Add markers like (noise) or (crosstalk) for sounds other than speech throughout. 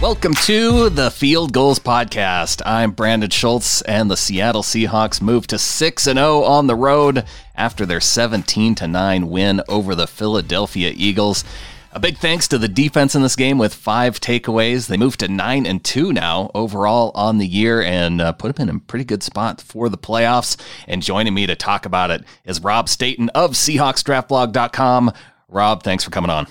Welcome to the Field Gulls Podcast. I'm Brandon Schultz, and the Seattle Seahawks moved to 6 0 on the road after their 17 9 win over the Philadelphia Eagles. A big thanks to the defense in this game with five takeaways. They moved to 9 and 2 now overall on the year and uh, put them in a pretty good spot for the playoffs. And joining me to talk about it is Rob Staton of SeahawksDraftBlog.com. Rob, thanks for coming on.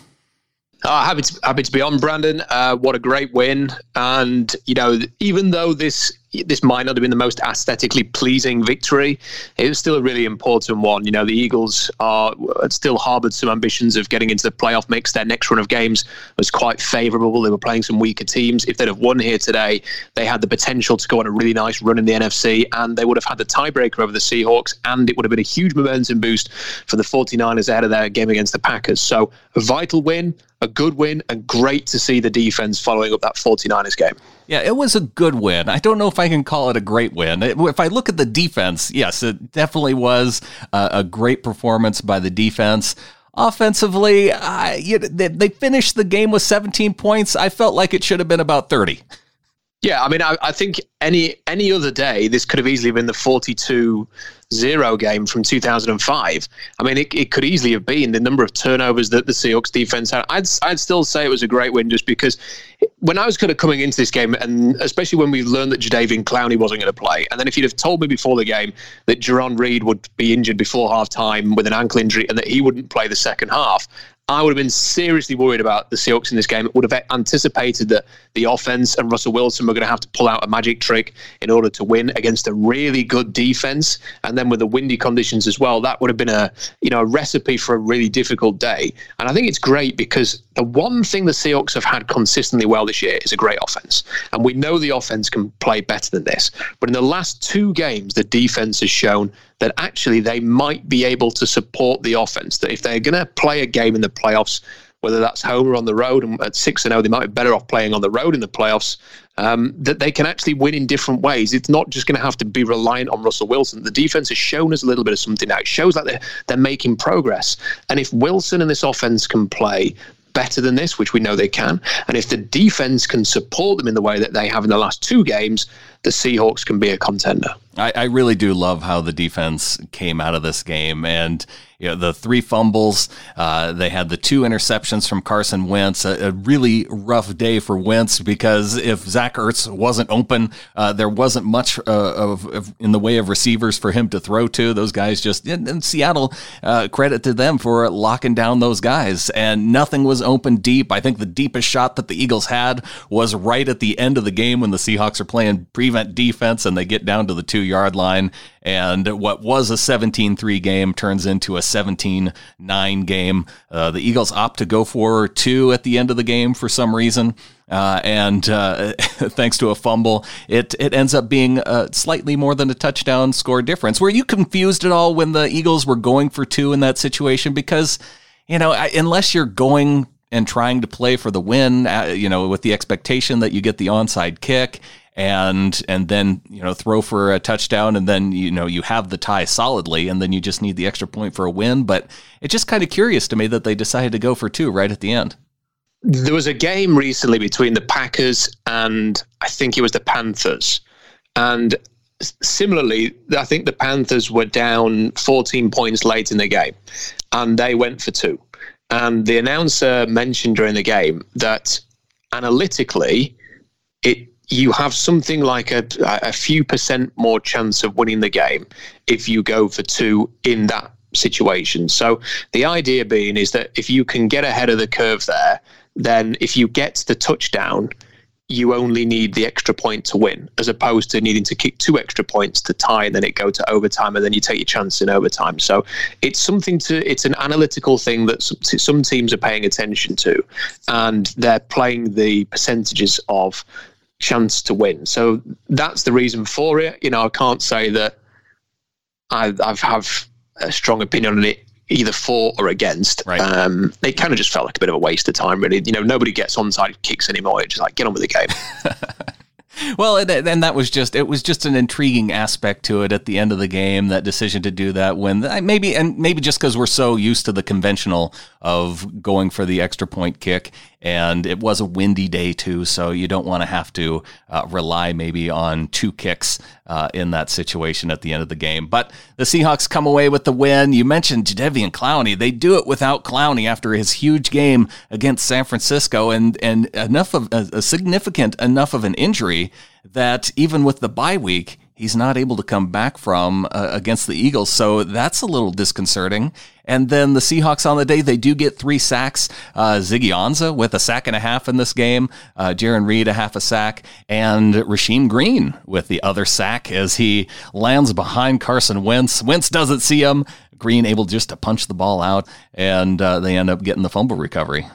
Uh, happy to happy to be on, Brandon. Uh, what a great win! And you know, even though this this might not have been the most aesthetically pleasing victory, it was still a really important one. You know, the Eagles are still harboured some ambitions of getting into the playoff mix. Their next run of games was quite favourable. They were playing some weaker teams. If they'd have won here today, they had the potential to go on a really nice run in the NFC, and they would have had the tiebreaker over the Seahawks, and it would have been a huge momentum boost for the 49ers ahead of their game against the Packers. So, a vital win, a good win, and great to see the defense following up that 49ers game. Yeah, it was a good win. I don't know if I can call it a great win. If I look at the defense, yes, it definitely was a, a great performance by the defense. Offensively, uh, you, they, they finished the game with 17 points. I felt like it should have been about 30. Yeah, I mean, I, I, think any any other day this could have easily been the 42 0 game from 2005. I mean, it, it could easily have been the number of turnovers that the Seahawks defense had. I'd, I'd still say it was a great win just because when I was kind of coming into this game, and especially when we learned that Jadeveon Clowney wasn't going to play, and then if you'd have told me before the game that Jarran Reed would be injured before half time with an ankle injury and that he wouldn't play the second half, I would have been seriously worried about the Seahawks in this game. Would have anticipated that the offense and Russell Wilson were going to have to pull out a magic trick in order to win against a really good defense. And then with the windy conditions as well, that would have been a you know a recipe for a really difficult day. And I think it's great because the one thing the Seahawks have had consistently well this year is a great offense. And we know the offense can play better than this. But in the last two games, the defense has shown that actually they might be able to support the offense. That if they're going to play a game in the playoffs, whether that's home or on the road, and at six and zero, oh, they might be better off playing on the road in the playoffs. Um, that they can actually win in different ways. It's not just going to have to be reliant on Russell Wilson. The defense has shown us a little bit of something now. It shows that they're, they're making progress. And if Wilson and this offense can play, better than this, which we know they can. And if the defense can support them in the way that they have in the last two games, the Seahawks can be a contender. I, I really do love how the defense came out of this game. And you know, the three fumbles. Uh, they had the two interceptions from Carson Wentz. A, a, really rough day for Wentz because if Zach Ertz wasn't open, uh, there wasn't much uh, of, of, in the way of receivers for him to throw to. Those guys just in, in Seattle. Uh, credit to them for locking down those guys, and nothing was open deep. I think the deepest shot that the Eagles had was right at the end of the game when the Seahawks are playing prevent defense and they get down to the two yard line and what was a 17 3 game turns into a 17 9 game. Uh, the Eagles opt to go for two at the end of the game for some reason. Uh, and uh, (laughs) thanks to a fumble, it it ends up being uh, slightly more than a touchdown score difference. Were you confused at all when the Eagles were going for two in that situation? Because you know, unless you're going and trying to play for the win, uh, you know, with the expectation that you get the onside kick and and then you know throw for a touchdown and then you know you have the tie solidly and then you just need the extra point for a win. But it's just kind of curious to me that they decided to go for two right at the end. There was a game recently between the packers and i think it was the panthers. And similarly i think the panthers were down 14 points late in the game and they went for two. And the announcer mentioned during the game that analytically it you have something like a, a few percent more chance of winning the game if you go for two in that situation. So the idea being is that if you can get ahead of the curve there, then if you get the touchdown, you only need the extra point to win, as opposed to needing to kick two extra points to tie, and then it go to overtime, and then you take your chance in overtime. So it's something to, it's an analytical thing that some teams are paying attention to, and they're playing the percentages of chance to win. So that's the reason for it. You know, I can't say that I I've have a strong opinion on it either for or against. Right. Um, it kind of just felt like a bit of a waste of time, really. You know, nobody gets onside kicks anymore. It's just like get on with the game. (laughs) well, and, and that was just it was just an intriguing aspect to it at the end of the game. That decision to do that when maybe and maybe just because we're so used to the conventional of going for the extra point kick, and it was a windy day too, so you don't want to have to uh, rely maybe on two kicks uh, in that situation at the end of the game. But the Seahawks come away with the win. You mentioned Jadeveon Clowney; they do it without Clowney after his huge game against San Francisco, and and enough of a, a significant enough of an injury that even with the bye week he's not able to come back from uh, against the Eagles. So that's a little disconcerting. And then the Seahawks on the day, they do get three sacks. Uh, Ziggy Ansah with a sack and a half in this game, uh, Jarran Reed a half a sack, and Rasheem Green with the other sack as he lands behind Carson Wentz. Wentz doesn't see him. Green able just to punch the ball out, and uh, they end up getting the fumble recovery.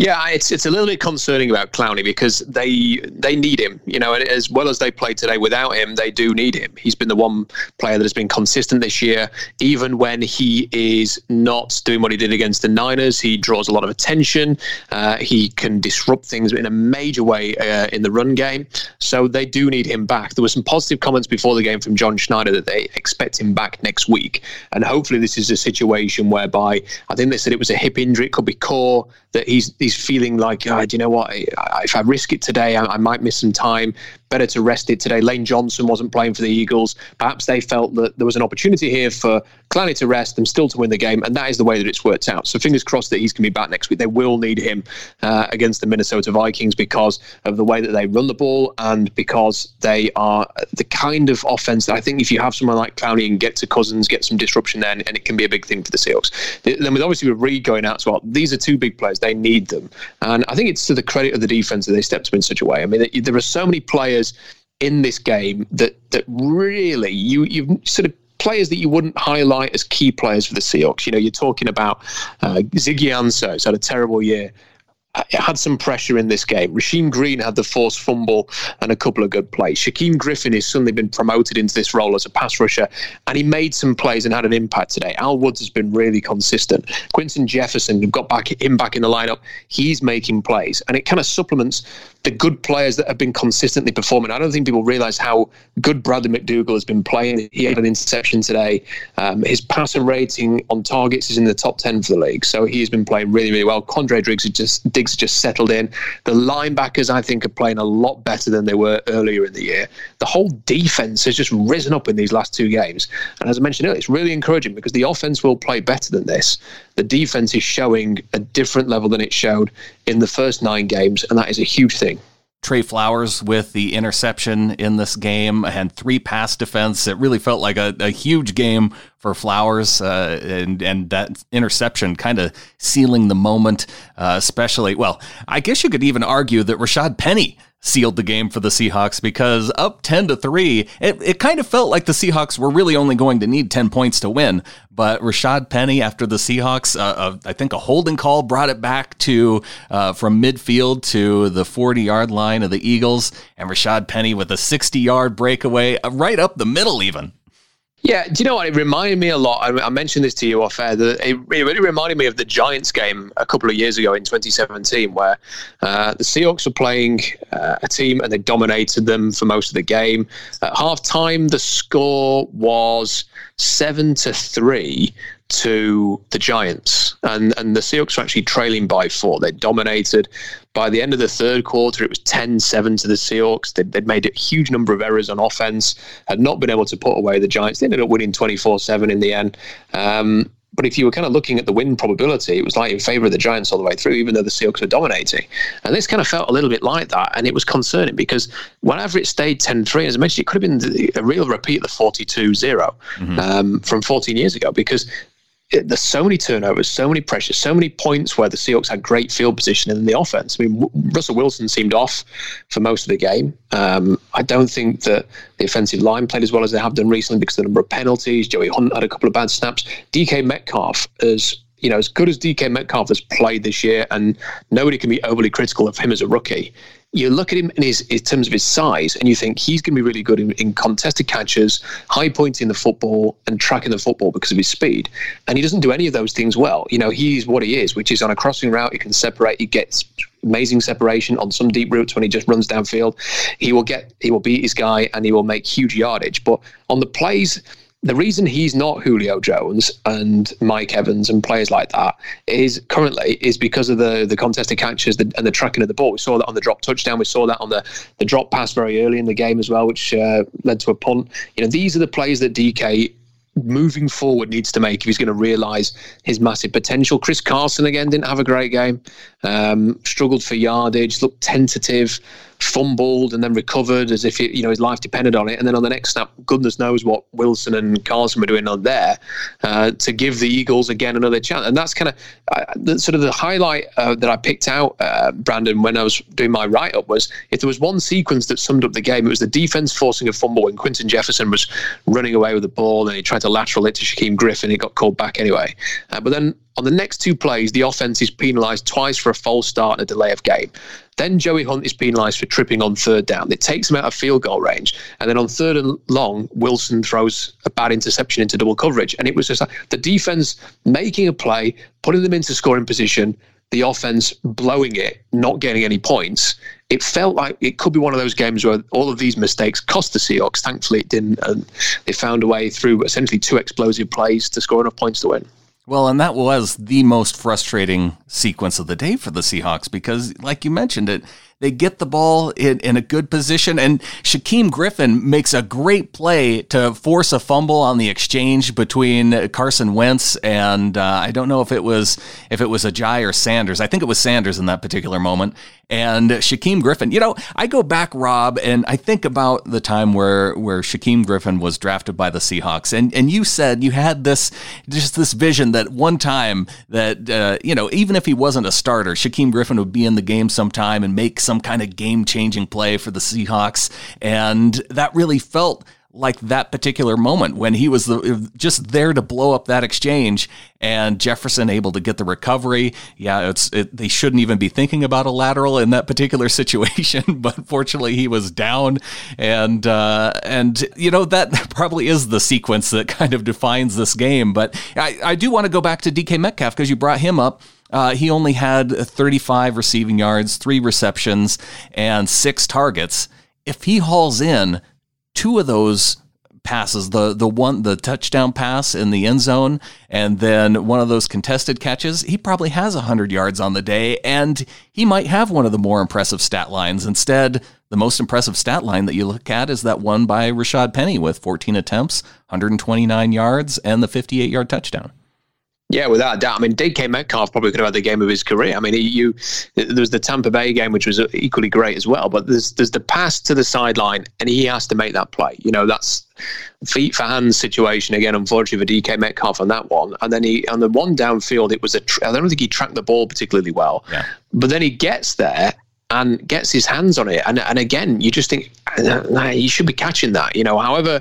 Yeah, it's it's a little bit concerning about Clowney because they they need him. You know, and as well as they played today without him, they do need him. He's been the one player that has been consistent this year, even when he is not doing what he did against the Niners. He draws a lot of attention. Uh, he can disrupt things in a major way uh, in the run game. So they do need him back. There were some positive comments before the game from John Schneider that they expect him back next week, and hopefully this is a situation whereby I think they said it was a hip injury, it could be core that he's he's feeling like, oh, do you know what? If I risk it today, I, I, might miss some time. Better to rest it today. Lane Johnson wasn't playing for the Eagles. Perhaps they felt that there was an opportunity here for Clowney to rest and still to win the game, and that is the way that it's worked out. So fingers crossed that he's going to be back next week. They will need him uh, against the Minnesota Vikings because of the way that they run the ball and because they are the kind of offense that I think if you have someone like Clowney and get to Cousins, get some disruption there, then, and it can be a big thing for the Seahawks. Then with obviously with Reed going out as well, these are two big players. They need them. And I think it's to the credit of the defense that they stepped up in such a way. I mean, there are so many players in this game that that really you you sort of players that you wouldn't highlight as key players for the Seahawks. You know, you're talking about uh, Ziggy who's had a terrible year It had some pressure in this game. Rasheem Green had the forced fumble and a couple of good plays. Shaquem Griffin has suddenly been promoted into this role as a pass rusher, and he made some plays and had an impact today. Al Woods has been really consistent. Quinton Jefferson, got back him back in the lineup, he's making plays, and it kind of supplements the good players that have been consistently performing. I don't think people realize how good Bradley McDougald has been playing. He had an interception today. Um, his passer rating on targets is in the top 10 for the league. So he's been playing really, really well. Quandre Diggs has just, Diggs just settled in. The linebackers, I think, are playing a lot better than they were earlier in the year. The whole defense has just risen up in these last two games. And as I mentioned earlier, it's really encouraging because the offense will play better than this. The defense is showing a different level than it showed in the first nine games, and that is a huge thing. Tre Flowers with the interception in this game and three pass defense. It really felt like a, a huge game for Flowers, uh, and and that interception kind of sealing the moment, uh, especially. Well, I guess you could even argue that Rashad Penny sealed the game for the Seahawks because up 10 to 3, it, it kind of felt like the Seahawks were really only going to need 10 points to win. But Rashad Penny, after the Seahawks, uh, uh, I think a holding call brought it back to uh, from midfield to the 40 yard line of the Eagles. And Rashad Penny with a 60 yard breakaway uh, right up the middle, even. Yeah, do you know what? It reminded me a lot. I, I mentioned this to you off air. That it, it, really reminded me of the Giants game a couple of years ago in 2017, where uh, the Seahawks were playing uh, a team and they dominated them for most of the game. At half time, the score was seven to three to the Giants, and and the Seahawks were actually trailing by four. They dominated. By the end of the third quarter, it was 10-7 to the Seahawks. They'd, they'd made a huge number of errors on offense, had not been able to put away the Giants. They ended up winning 24-7 in the end. Um, but if you were kind of looking at the win probability, it was like in favor of the Giants all the way through, even though the Seahawks were dominating. And this kind of felt a little bit like that. And it was concerning because whenever it stayed 10 3, as I mentioned, it could have been a real repeat of the 42 0 mm-hmm. um, from 14 years ago because there's so many turnovers, so many pressures, so many points where the Seahawks had great field position in the offense. I mean, Russell Wilson seemed off for most of the game. Um, I don't think that the offensive line played as well as they have done recently because of the number of penalties. Joey Hunt had a couple of bad snaps. DK Metcalf is you know, as good as DK Metcalf has played this year, and nobody can be overly critical of him as a rookie you look at him in his in terms of his size, and you think he's going to be really good in, in contested catches, high pointing the football, and tracking the football because of his speed. And he doesn't do any of those things well. You know, he's what he is, which is on a crossing route, he can separate, he gets amazing separation on some deep routes when he just runs downfield. He will get, he will beat his guy, and he will make huge yardage. But on the plays the reason he's not Julio Jones and Mike Evans and players like that is currently is because of the the contested catches and the tracking of the ball. We saw that on the drop touchdown. We saw that on the the drop pass very early in the game as well, which uh, led to a punt. You know, these are the plays that DK moving forward needs to make if he's going to realise his massive potential. Chris Carson again didn't have a great game, um, struggled for yardage, looked tentative fumbled and then recovered as if it, you know his life depended on it. And then on the next snap, goodness knows what Wilson and Carson were doing on there uh, to give the Eagles again another chance. And that's kind of uh, the, sort of the highlight uh, that I picked out, uh, Brandon, when I was doing my write up was if there was one sequence that summed up the game, it was the defense forcing a fumble when Quinton Jefferson was running away with the ball and he tried to lateral it to Shaquem Griffin. It got called back anyway. Uh, but then on the next two plays, the offense is penalised twice for a false start and a delay of game. Then Joey Hunt is penalised for tripping on third down. It takes him out of field goal range. And then on third and long, Wilson throws a bad interception into double coverage. And it was just like the defense making a play, putting them into scoring position, the offense blowing it, not getting any points. It felt like it could be one of those games where all of these mistakes cost the Seahawks. Thankfully, it didn't. And they found a way through essentially two explosive plays to score enough points to win. Well, and that was the most frustrating sequence of the day for the Seahawks because, like you mentioned, it they get the ball in, in a good position, and Shaquem Griffin makes a great play to force a fumble on the exchange between Carson Wentz and uh, I don't know if it was if it was Ajayi or Sanders. I think it was Sanders in that particular moment. And Shaquem Griffin, you know, I go back, Rob, and I think about the time where where Shaquem Griffin was drafted by the Seahawks, and and you said you had this just this vision that one time that uh, you know even if he wasn't a starter, Shaquem Griffin would be in the game sometime and make some kind of game changing play for the Seahawks. And that really felt like that particular moment when he was the, just there to blow up that exchange and Jefferson able to get the recovery. Yeah, it's it, they shouldn't even be thinking about a lateral in that particular (laughs) situation, but fortunately he was down and uh, and you know that probably is the sequence that kind of defines this game. But I, I do want to go back to DK Metcalf because you brought him up. Uh, he only had 35 receiving yards, three receptions, and six targets. If he hauls in two of those passes the the one the touchdown pass in the end zone and then one of those contested catches he probably has 100 yards on the day and he might have one of the more impressive stat lines instead the most impressive stat line that you look at is that one by Rashad Penny with 14 attempts 129 yards and the 58 yard touchdown yeah, without a doubt. I mean, DK Metcalf probably could have had the game of his career. I mean, you there was the Tampa Bay game, which was equally great as well. But there's there's the pass to the sideline, and he has to make that play. You know, that's feet for hands situation again. Unfortunately for DK Metcalf on that one, and then he on the one downfield, it was a. I don't think he tracked the ball particularly well. Yeah. But then he gets there and gets his hands on it, and and again, you just think ah, nah, he should be catching that. You know, however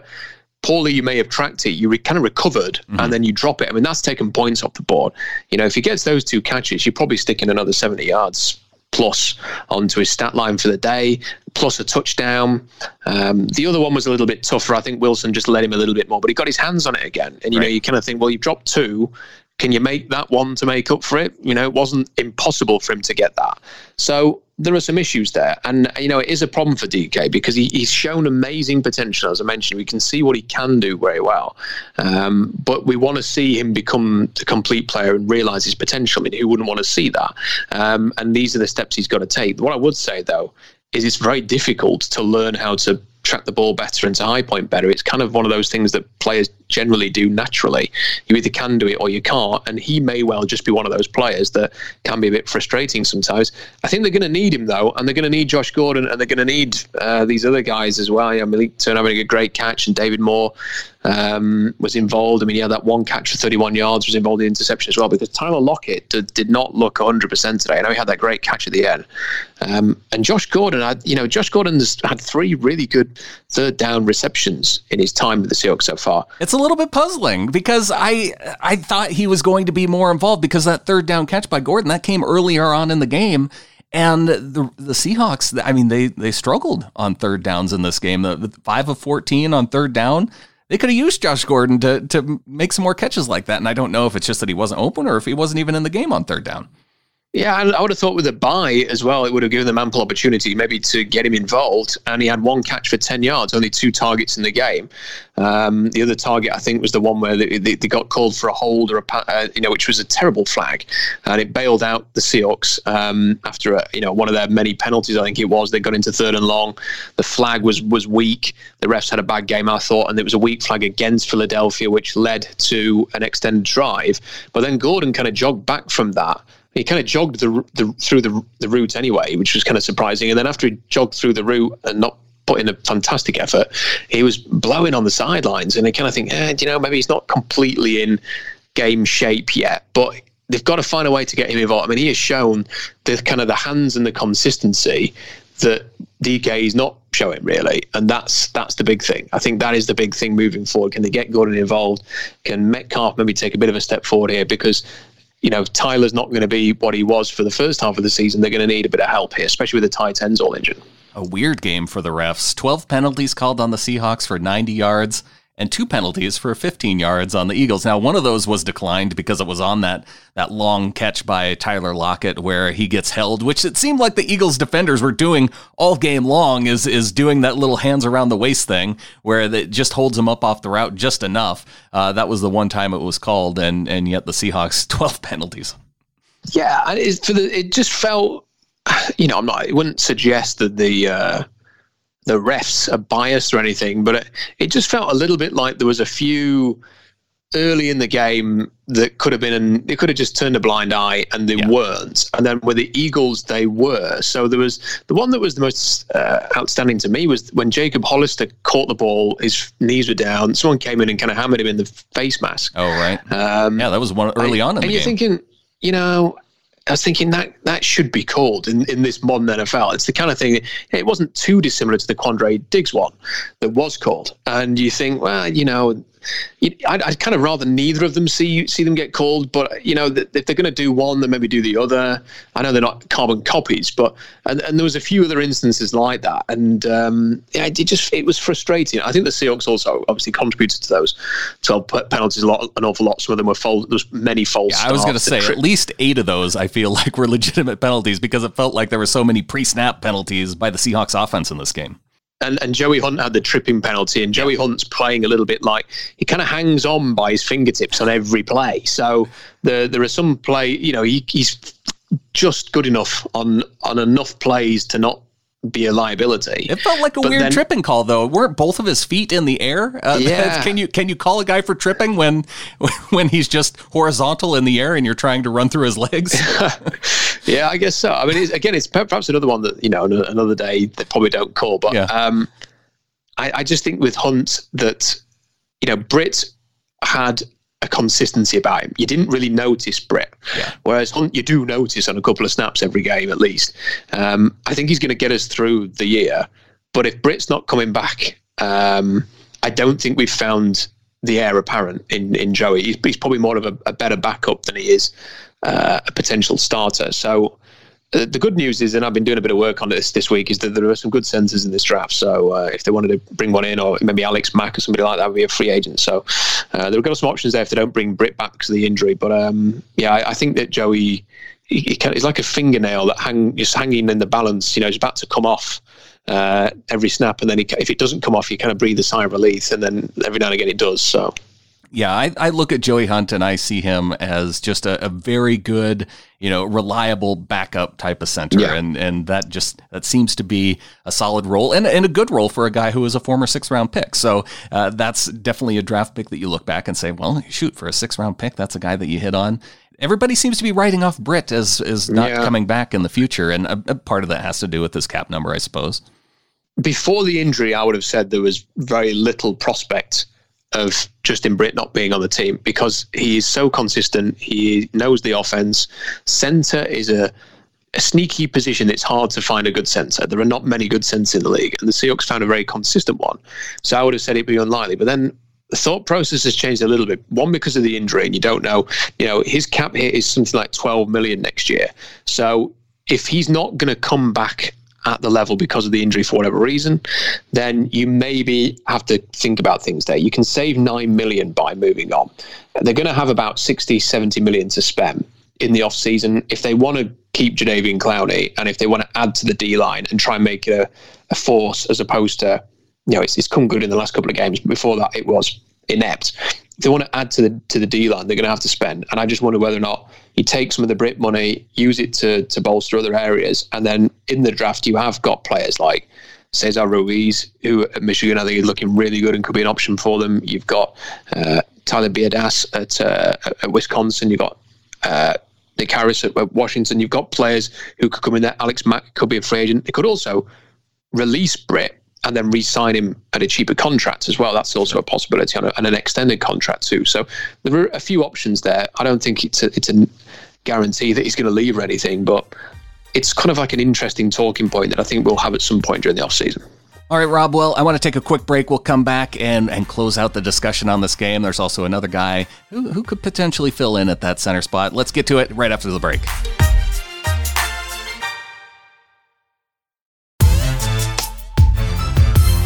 poorly you may have tracked it, you re- kind of recovered mm-hmm. and then you drop it. I mean, that's taken points off the board. You know, if he gets those two catches, you're probably sticking another 70 yards plus onto his stat line for the day, plus a touchdown. Um, the other one was a little bit tougher. I think Wilson just let him a little bit more, but he got his hands on it again. And, you right. know, you kind of think, well, you've dropped two. Can you make that one to make up for it? You know, it wasn't impossible for him to get that. So there are some issues there. And, you know, it is a problem for DK because he, he's shown amazing potential. As I mentioned, we can see what he can do very well. Um, but we want to see him become a complete player and realize his potential. I mean, who wouldn't want to see that? Um, and these are the steps he's got to take. What I would say, though, is it's very difficult to learn how to track the ball better and to high point better. It's kind of one of those things that players generally do naturally. You either can do it or you can't. And he may well just be one of those players that can be a bit frustrating sometimes. I think they're going to need him though, and they're going to need Josh Gordon, and they're going to need uh, these other guys as well. Yeah, Malik Turner having a great catch, and David Moore um, was involved. I mean, he had that one catch for 31 yards, was involved in the interception as well, because Tyler Lockett did, did not look 100% today. I know he had that great catch at the end. Um, and Josh Gordon, I, you know, Josh Gordon's had three really good third down receptions in his time with the Seahawks so far. It's a little bit puzzling because I I thought he was going to be more involved because that third down catch by Gordon that came earlier on in the game. And the the Seahawks, I mean, they they struggled on third downs in this game. The, the five of fourteen on third down, they could have used Josh Gordon to to make some more catches like that. And I don't know if it's just that he wasn't open or if he wasn't even in the game on third down. Yeah, I would have thought with a bye as well, it would have given them ample opportunity maybe to get him involved. And he had one catch for 10 yards, only two targets in the game. Um, the other target, I think, was the one where they, they, they got called for a hold or a, uh, you know, which was a terrible flag. And it bailed out the Seahawks um, after, a, you know, one of their many penalties, I think it was. They got into third and long. The flag was, was weak. The refs had a bad game, I thought. And it was a weak flag against Philadelphia, which led to an extended drive. But then Gordon kind of jogged back from that he kind of jogged the, the through the the route anyway, which was kind of surprising. And then after he jogged through the route and not put in a fantastic effort, he was blowing on the sidelines. And I kind of think, eh, you know, maybe he's not completely in game shape yet, but they've got to find a way to get him involved. I mean, he has shown the kind of the hands and the consistency that DK is not showing really, and that's that's the big thing. I think that is the big thing moving forward. Can they get Gordon involved? Can Metcalf maybe take a bit of a step forward here because you know, Tyler's not going to be what he was for the first half of the season. They're going to need a bit of help here, especially with the tight ends all injured. A weird game for the refs. 12 penalties called on the Seahawks for 90 yards and two penalties for 15 yards on the Eagles. Now, one of those was declined because it was on that that long catch by Tyler Lockett where he gets held, which it seemed like the Eagles defenders were doing all game long is is doing that little hands around the waist thing where it just holds him up off the route just enough. Uh, that was the one time it was called, and and yet the Seahawks (laughs) 12 penalties. Yeah, it, for the it just felt, (sighs) you know, I'm not. I wouldn't suggest that the. Uh, the refs are biased or anything, but it, it just felt a little bit like there was a few early in the game that could have been an, they could have just turned a blind eye and they yeah. weren't and then with the eagles they were so there was the one that was the most uh, outstanding to me was when jacob hollister caught the ball his knees were down someone came in and kind of hammered him in the face mask oh right um, yeah that was one early on in and you're game. thinking you know I was thinking that that should be called in, in this modern NFL. It's the kind of thing. It wasn't too dissimilar to the Quandre Diggs one that was called, and you think, well, you know, I'd, I'd, kind of rather neither of them see see them get called. But you know, if they're going to do one, then maybe do the other. I know they're not carbon copies, but and, and there was a few other instances like that, and um, yeah, it just it was frustrating. I think the Seahawks also obviously contributed to those twelve penalties a lot, an awful lot. Some of them were fold. There's many false. Yeah, I was going to say tri- at least eight of those I feel (laughs) like were legitimate penalties because it felt like there were so many pre-snap penalties by the Seahawks offense in this game and, and Joey Hunt had the tripping penalty, and Joey Hunt's playing a little bit like he kind of hangs on by his fingertips on every play. So there there are some play, you know, he, he's just good enough on on enough plays to not be a liability. It felt like a but weird then, tripping call, though. Weren't both of his feet in the air? Uh, (laughs) yeah. can you can you call a guy for tripping when (laughs) when he's just horizontal in the air and you're trying to run through his legs? (laughs) yeah, I guess so. I mean, it's, again, it's perhaps another one that you know another day they probably don't call, but yeah. um, I, I just think with Hunt that you know Britt had a consistency about him. You didn't really notice Britt. Yeah. Whereas Hunt, you do notice on a couple of snaps every game at least. Um, I think he's going to get us through the year. But if Britt's not coming back, um, I don't think we've found the heir apparent in, in Joey. He's, he's probably more of a, a, better backup than he is uh, a potential starter. So uh, the good news is, and I've been doing a bit of work on this this week, is that there are some good centers in this draft. So uh, if they wanted to bring one in, or maybe Alex Mack or somebody like that would be a free agent. So uh, there are got some options there if they don't bring Britt back because of the injury. But um, yeah, I, I, think that Joey, he can, he's like a fingernail that hang just hanging in the balance. You know, he's about to come off. Uh, every snap, and then he, if it doesn't come off, you kind of breathe a sigh of relief, and then every now and again it does. So, yeah, I, I, look at Joey Hunt and I see him as just a, a very good, you know, reliable backup type of center, yeah. and and that just that seems to be a solid role and, and a good role for a guy who is a former six round pick. So uh, that's definitely a draft pick that you look back and say, well, shoot, for a six round pick, that's a guy that you hit on. Everybody seems to be writing off Britt as as not yeah. coming back in the future, and a, a part of that has to do with this cap number, I suppose. Before the injury, I would have said there was very little prospect of Justin Britt not being on the team because he is so consistent. He knows the offense. Center is a, a sneaky position. It's hard to find a good center. There are not many good centers in the league, and the Seahawks found a very consistent one. So I would have said it'd be unlikely. But then the thought process has changed a little bit. One because of the injury, and you don't know. You know, his cap hit is something like 12 million next year. So if he's not going to come back at the level because of the injury for whatever reason, then you maybe have to think about things there. You can save 9 million by moving on. They're going to have about 60, 70 million to spend. in the off season if they want to keep Jadeveon Clowney and if they want to add to the D line and try and make it a, a force as opposed to you know it's, it's come good in the last couple of games. But before that, it was inept. They want to add to the to the D line, they're going to have to spend. And I just wonder whether or not you take some of the Britt money, use it to to bolster other areas, and then in the draft you have got players like Cesar Ruiz, who at Michigan I think is looking really good and could be an option for them. You've got uh, Tyler Biadasz at, uh, at Wisconsin. You've got uh, Nick Harris at Washington. You've got players who could come in there. Alex Mack could be a free agent. They could also release Britt and then re-sign him at a cheaper contract as well. That's also a possibility on a, and an extended contract too. So there are a few options there. I don't think it's a, it's a guarantee that he's going to leave or anything, but it's kind of like an interesting talking point that I think we'll have at some point during the off season. All right, Rob. Well, I want to take a quick break. We'll come back and, and close out the discussion on this game. There's also another guy who, who could potentially fill in at that center spot. Let's get to it right after the break.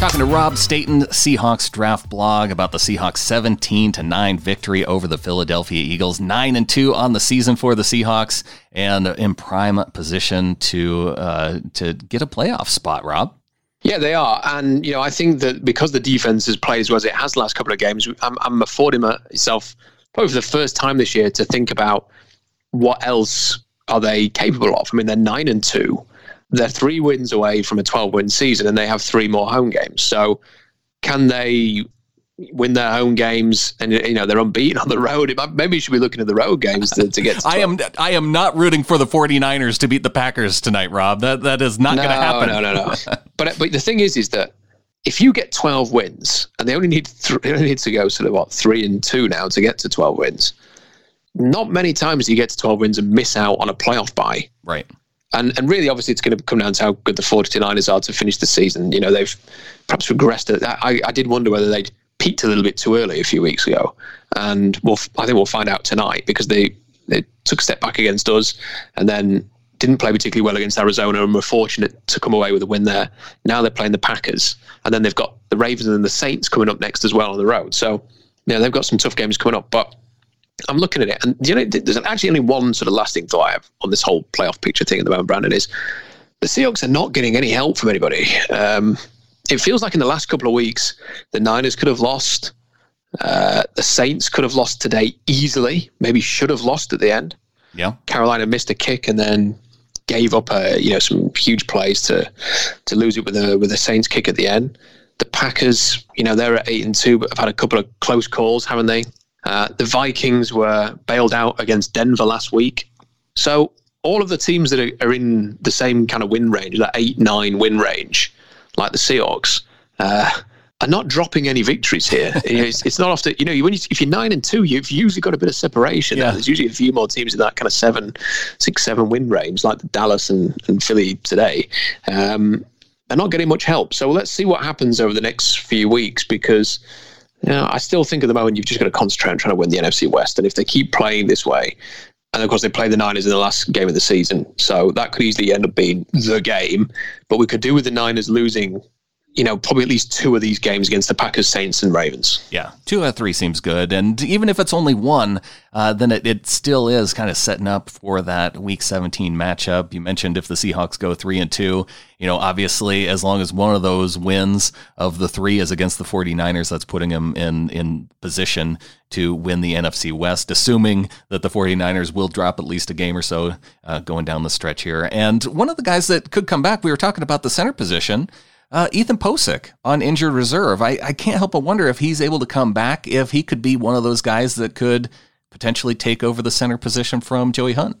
Talking to Rob Staton, Seahawks draft blog about the Seahawks 17 to 9 victory over the Philadelphia Eagles, 9 and 2 on the season for the Seahawks and in prime position to uh, to get a playoff spot, Rob. Yeah, they are, and you know I think that because the defense has played as well as it has the last couple of games, I'm, I'm affording myself probably for the first time this year to think about what else are they capable of. I mean, they're nine and two they're three wins away from a 12 win season and they have three more home games. So can they win their home games and you know they're unbeaten (laughs) on the road? Maybe you should be looking at the road games to, to get to (laughs) i am i am not rooting for the 49ers to beat the packers tonight rob. That that is not no, going to happen. no no no. (laughs) But but the thing is is that if you get 12 wins and they only need th- they only need to go sort of what 3 and 2 now to get to 12 wins not many times do you get to 12 wins and miss out on a playoff bye. Right and and really, obviously, it's going to come down to how good the 49ers are to finish the season. You know, they've perhaps regressed. I, I did wonder whether they'd peaked a little bit too early a few weeks ago, and we'll I think we'll find out tonight because they they took a step back against us, and then didn't play particularly well against Arizona, and were fortunate to come away with a win there. Now they're playing the Packers, and then they've got the Ravens and the Saints coming up next as well on the road. So yeah, they've got some tough games coming up, but I'm looking at it, and you know, there's actually only one sort of lasting thought I have on this whole playoff picture thing at the moment, Brandon, is the Seahawks are not getting any help from anybody. Um, it feels like in the last couple of weeks, the Niners could have lost. Uh, the Saints could have lost today easily, maybe should have lost at the end. Yeah. Carolina missed a kick and then gave up a, you know some huge plays to to lose it with a with a Saints kick at the end. The Packers, you know, they're at eight and two, but have had a couple of close calls, haven't they? Uh, the Vikings were bailed out against Denver last week. So all of the teams that are, are in the same kind of win range, that eight, nine win range, like the Seahawks, uh, are not dropping any victories here. (laughs) it's, it's, not often, you know, when you, if you're nine and two, you've usually got a bit of separation. Yeah. There's usually a few more teams in that kind of seven, six, seven win range, like the Dallas and, and Philly today. Um, they're not getting much help. So let's see what happens over the next few weeks because you I still think at the moment you've just got to concentrate on trying to win the NFC West. And if they keep playing this way, and of course they play the Niners in the last game of the season, so that could easily end up being the game. But we could do with the Niners losing you know, probably at least two of these games against the Packers, Saints, and Ravens. Yeah, two out of three seems good. And even if it's only one, uh, then it, it still is kind of setting up for that Week 17 matchup. You mentioned if the Seahawks go three and two, you know, obviously, as long as one of those wins of the three is against the 49ers, that's putting them in, in position to win the NFC West, assuming that the 49ers will drop at least a game or so uh, going down the stretch here. And one of the guys that could come back, we were talking about the center position. Uh, Ethan Pocic on injured reserve. I, I can't help but wonder if he's able to come back, if he could be one of those guys that could potentially take over the center position from Joey Hunt.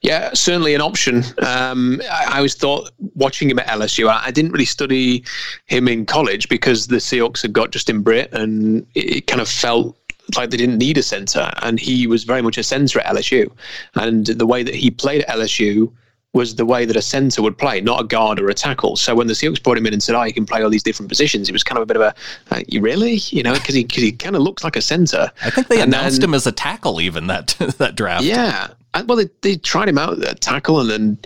Yeah, certainly an option. Um, I, I thought watching him at LSU, I, I, didn't really study him in college because the Seahawks had got Justin Britt and it, it kind of felt like they didn't need a center. And he was very much a center at LSU. And the way that he played at LSU was the way that a centre would play, not a guard or a tackle. So when the Seahawks brought him in and said, "Oh, he can play all these different positions," it was kind of a bit of a, uh, "You really?" You know, because he cause he kind of looks like a centre. I think they and announced then, him as a tackle even that (laughs) that draft. Yeah, Uh, well, they, they tried him out at tackle, and then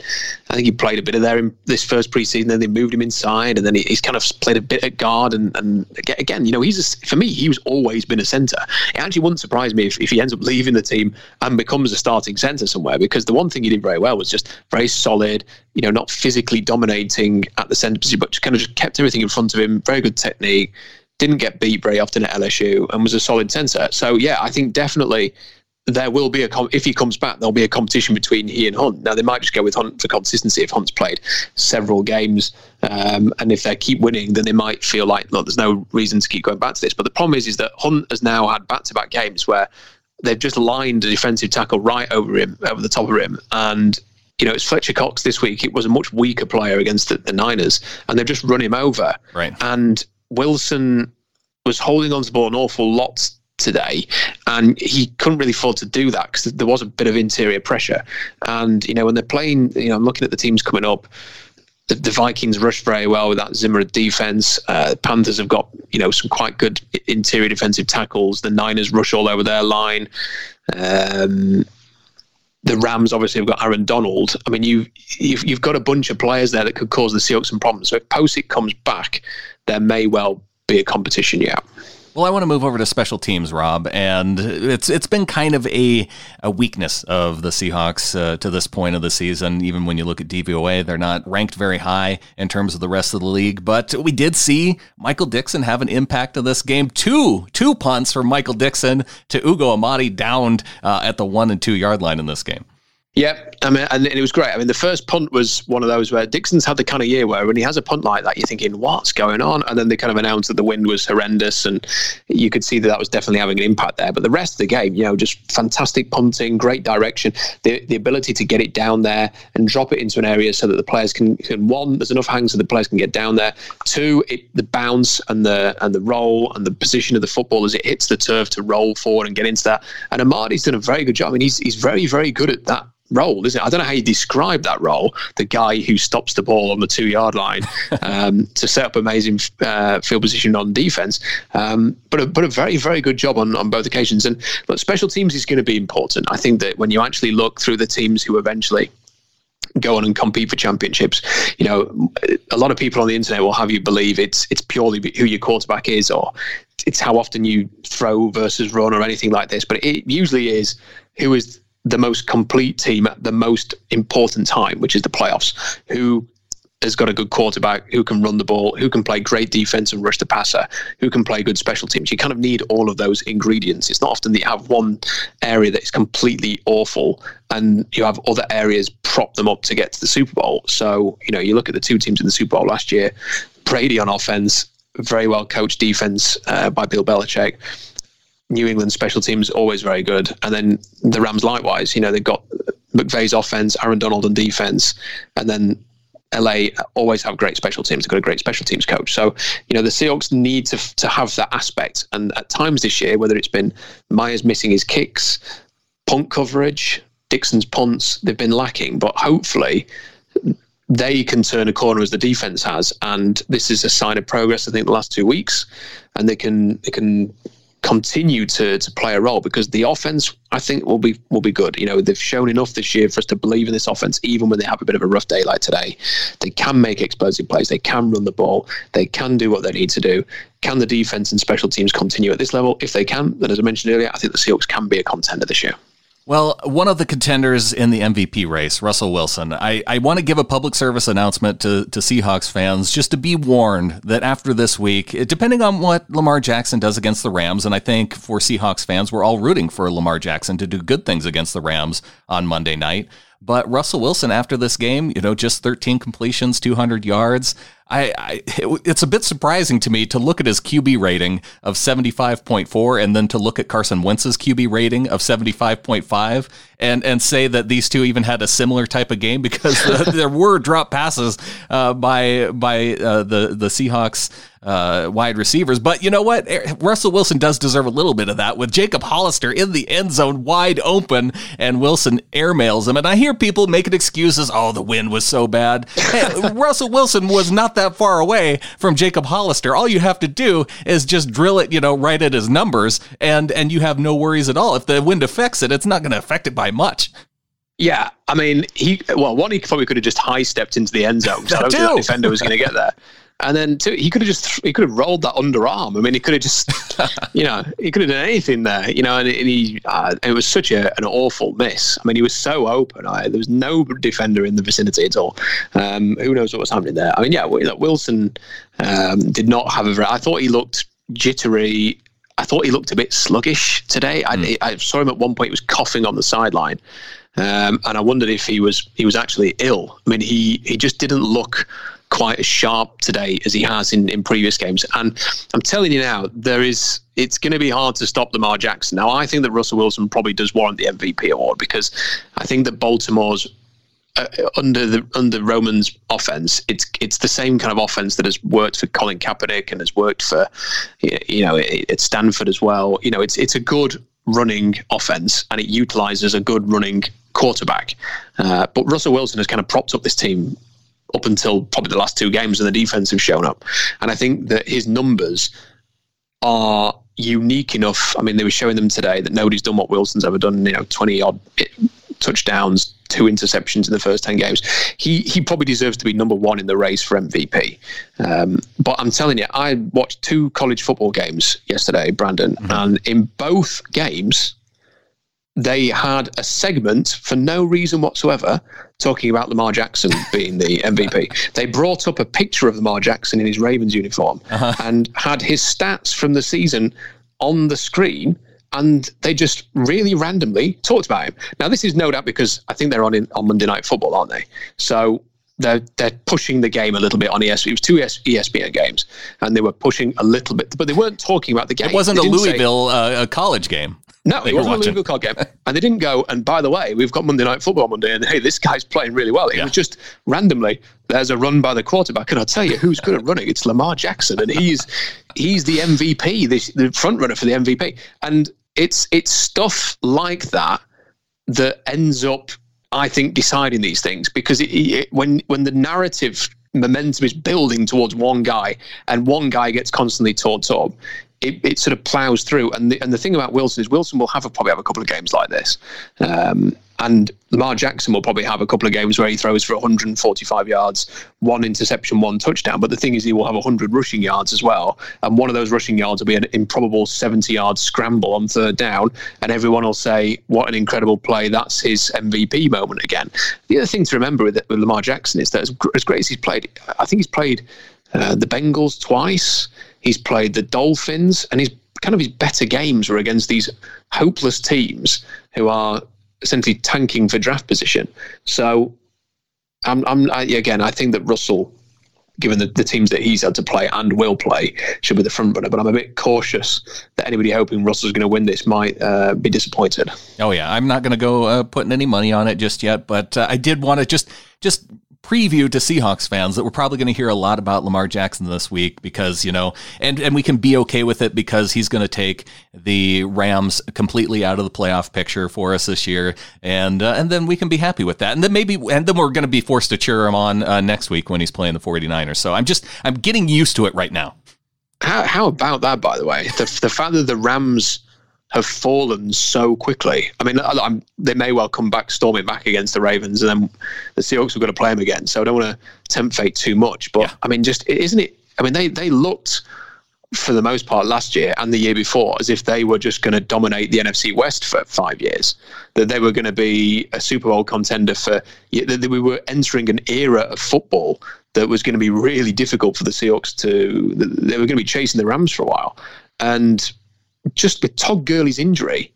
I think he played a bit of there in this first preseason. Then they moved him inside, and then he, he's kind of played a bit at guard. And, and again, you know, he's a, for me, he was always been a centre. It actually wouldn't surprise me if, if he ends up leaving the team and becomes a starting centre somewhere, because the one thing he did very well was just very solid. You know, not physically dominating at the centre position, but kind of just kept everything in front of him. Very good technique. Didn't get beat very often at LSU, and was a solid centre. So yeah, I think definitely there will be a com- if he comes back, there'll be a competition between he and Hunt. Now they might just go with Hunt for consistency if Hunt's played several games, um, and if they keep winning, then they might feel like look, there's no reason to keep going back to this. But the problem is, is that Hunt has now had back-to-back games where they've just lined a defensive tackle right over him, over the top of him, and you know, it's Fletcher Cox this week. It was a much weaker player against the, the Niners, and they've just run him over. Right. And Wilson was holding on to the ball an awful lot today, and he couldn't really afford to do that because there was a bit of interior pressure. And you know, when they're playing, you know, I'm looking at the teams coming up. The, the Vikings rush very well with that Zimmer defense. Uh, Panthers have got you know some quite good interior defensive tackles. The Niners rush all over their line. Um, the Rams obviously have got Aaron Donald. I mean, you you've, you've got a bunch of players there that could cause the Seahawks some problems. So if Pocic comes back, there may well be a competition. Yeah. Well, I want to move over to special teams, Rob, and it's it's been kind of a, a weakness of the Seahawks uh, to this point of the season. Even when you look at DVOA, they're not ranked very high in terms of the rest of the league. But we did see Michael Dickson have an impact on this game. Two two punts from Michael Dickson to Ugo Amadi downed uh, at the one and two yard line in this game. Yep, I mean, and it was great. I mean, the first punt was one of those where Dickson's had the kind of year where when he has a punt like that, you're thinking, "What's going on?" And then they kind of announced that the wind was horrendous, and you could see that that was definitely having an impact there. But the rest of the game, you know, just fantastic punting, great direction, the the ability to get it down there and drop it into an area so that the players can, can one, there's enough hang so the players can get down there. Two, it, the bounce and the and the roll and the position of the football as it hits the turf to roll forward and get into that. And Amadi's done a very good job. I mean, he's he's very very good at that role, isn't it? I don't know how you describe that role. The guy who stops the ball on the two yard line (laughs) um, to set up amazing uh, field position on defense. Um, but a, but a very very good job on, on both occasions. And look, special teams is going to be important. I think that when you actually look through the teams who eventually go on and compete for championships. You know, a lot of people on the internet will have you believe it's it's purely who your quarterback is, or it's how often you throw versus run, or anything like this. But it usually is who is the most complete team at the most important time, which is the playoffs, who has got a good quarterback, who can run the ball, who can play great defense and rush the passer, who can play good special teams. You kind of need all of those ingredients. It's not often that you have one area that is completely awful and you have other areas prop them up to get to the Super Bowl. So, you know, you look at the two teams in the Super Bowl last year, Brady on offense, very well coached defense uh, by Bill Belichick New England special teams always very good, and then the Rams likewise. You know they've got McVay's offense, Aaron Donald and defense, and then LA always have great special teams. They've got a great special teams coach. So, you know, the Seahawks need to, to have that aspect. And at times this year, whether it's been Myers missing his kicks, punt coverage, Dickson's punts, they've been lacking. But hopefully, they can turn a corner as the defense has. And this is a sign of progress, I think, the last two weeks. And they can, they can continue to to play a role because the offense I think will be will be good. You know, they've shown enough this year for us to believe in this offense, even when they have a bit of a rough day like today. They can make explosive plays, they can run the ball, they can do what they need to do. Can the defense and special teams continue at this level? If they can, then as I mentioned earlier, I think the Seahawks can be a contender this year. Well, one of the contenders in the MVP race, Russell Wilson, I, I want to give a public service announcement to, to Seahawks fans just to be warned that after this week, depending on what Lamar Jackson does against the Rams, and I think for Seahawks fans, we're all rooting for Lamar Jackson to do good things against the Rams on Monday night. But Russell Wilson, after this game, you know, just 13 completions, 200 yards. I, I, it's a bit surprising to me to look at his QB rating of 75.4 and then to look at Carson Wentz's QB rating of 75.5 and and say that these two even had a similar type of game (laughs) because there were drop passes uh, by by uh, the the Seahawks uh, wide receivers. But you know what? Russell Wilson does deserve a little bit of that with Jacob Hollister in the end zone wide open and Wilson airmails him. And I hear people making excuses. Oh, the wind was so bad. (laughs) Hey, Russell Wilson was not that far away from Jacob Hollister. All you have to do is just drill it, you know, right at his numbers and, and you have no worries at all. If the wind affects it, it's not going to affect it by much. Yeah, I mean, he well, one he probably could have just high stepped into the end zone. So I don't think that defender was going to get there. (laughs) And then two, he could have just he could have rolled that underarm. I mean, he could have just, (laughs) you know, he could have done anything there. You know, and, and he uh, it was such a, an awful miss. I mean, he was so open. I, there was no defender in the vicinity at all. Um, who knows what was happening there? I mean, yeah, Wilson um, did not have a very. I thought he looked jittery. I thought he looked a bit sluggish today. Mm. I, I saw him at one point; he was coughing on the sideline. Um, and I wondered if he was he was actually ill. I mean, he he just didn't look quite as sharp today as he has in, in previous games. And I'm telling you now, there is it's going to be hard to stop Lamar Jackson. Now, I think that Russell Wilson probably does warrant the MVP award because I think that Baltimore's uh, under the under Roman's offense, it's it's the same kind of offense that has worked for Colin Kaepernick and has worked for you know at Stanford as well. You know, it's it's a good running offense and it utilizes a good running quarterback. Uh, but Russell Wilson has kind of propped up this team up until probably the last two games, and the defense have shown up. And I think that his numbers are unique enough. I mean, they were showing them today that nobody's done what Wilson's ever done. You know, twenty odd touchdowns, two interceptions in the first ten games. He he probably deserves to be number one in the race for MVP. Um, but I'm telling you, I watched two college football games yesterday, Brandon, mm-hmm. and in both games they had a segment for no reason whatsoever talking about Lamar Jackson (laughs) being the MVP. They brought up a picture of Lamar Jackson in his Ravens uniform uh-huh. and had his stats from the season on the screen. And they just really randomly talked about him. Now, this is no doubt because I think they're on in, on Monday Night Football, aren't they? So they're they're pushing the game a little bit on ESPN. It was two ESPN games, and they were pushing a little bit, but they weren't talking about the game. It wasn't a Louisville say, uh, a college game. No, it wasn't a Louisville card game. (laughs) And they didn't go, and by the way, we've got Monday Night Football Monday, and hey, this guy's playing really well. It yeah. was just randomly, there's a run by the quarterback. And I'll tell you, who's good at running? It's Lamar Jackson. And he's he's the MVP, the, the front runner for the MVP. And it's it's stuff like that that ends up, I think, deciding these things. Because it, it, when when the narrative momentum is building towards one guy and one guy gets constantly taught up, it, it sort of plows through. And the, and the thing about Wilson is Wilson will have a, probably have a couple of games like this. Um, and Lamar Jackson will probably have a couple of games where he throws for 145 yards, one interception, one touchdown. But the thing is, he will have 100 rushing yards as well. And one of those rushing yards will be an improbable 70 yard scramble on third down. And everyone will say, What an incredible play. That's his MVP moment again. The other thing to remember with, with Lamar Jackson is that as, as great as he's played, I think he's played uh, the Bengals twice. He's played the Dolphins, and his kind of his better games were against these hopeless teams who are essentially tanking for draft position. So, I'm, I'm I, again, I think that Russell, given the, the teams that he's had to play and will play, should be the front runner. But I'm a bit cautious that anybody hoping Russell's going to win this might uh, be disappointed. Oh yeah, I'm not going to go uh, putting any money on it just yet, but uh, I did want to just just preview to Seahawks fans that we're probably going to hear a lot about Lamar Jackson this week because, you know, and, and we can be okay with it because he's going to take the Rams completely out of the playoff picture for us this year. And, uh, and then we can be happy with that. And then maybe, and then we're going to be forced to cheer him on uh, next week when he's playing the 49ers. So I'm just, I'm getting used to it right now. How, how about that, by the way? The, the fact that the Rams, have fallen so quickly. I mean, I'm, they may well come back storming back against the Ravens, and then the Seahawks have got to play them again. So I don't want to tempt fate too much. But yeah. I mean, just isn't it? I mean, they they looked for the most part last year and the year before as if they were just going to dominate the NFC West for five years. That they were going to be a Super Bowl contender for. That we were entering an era of football that was going to be really difficult for the Seahawks to. They were going to be chasing the Rams for a while, and just with Todd Gurley's injury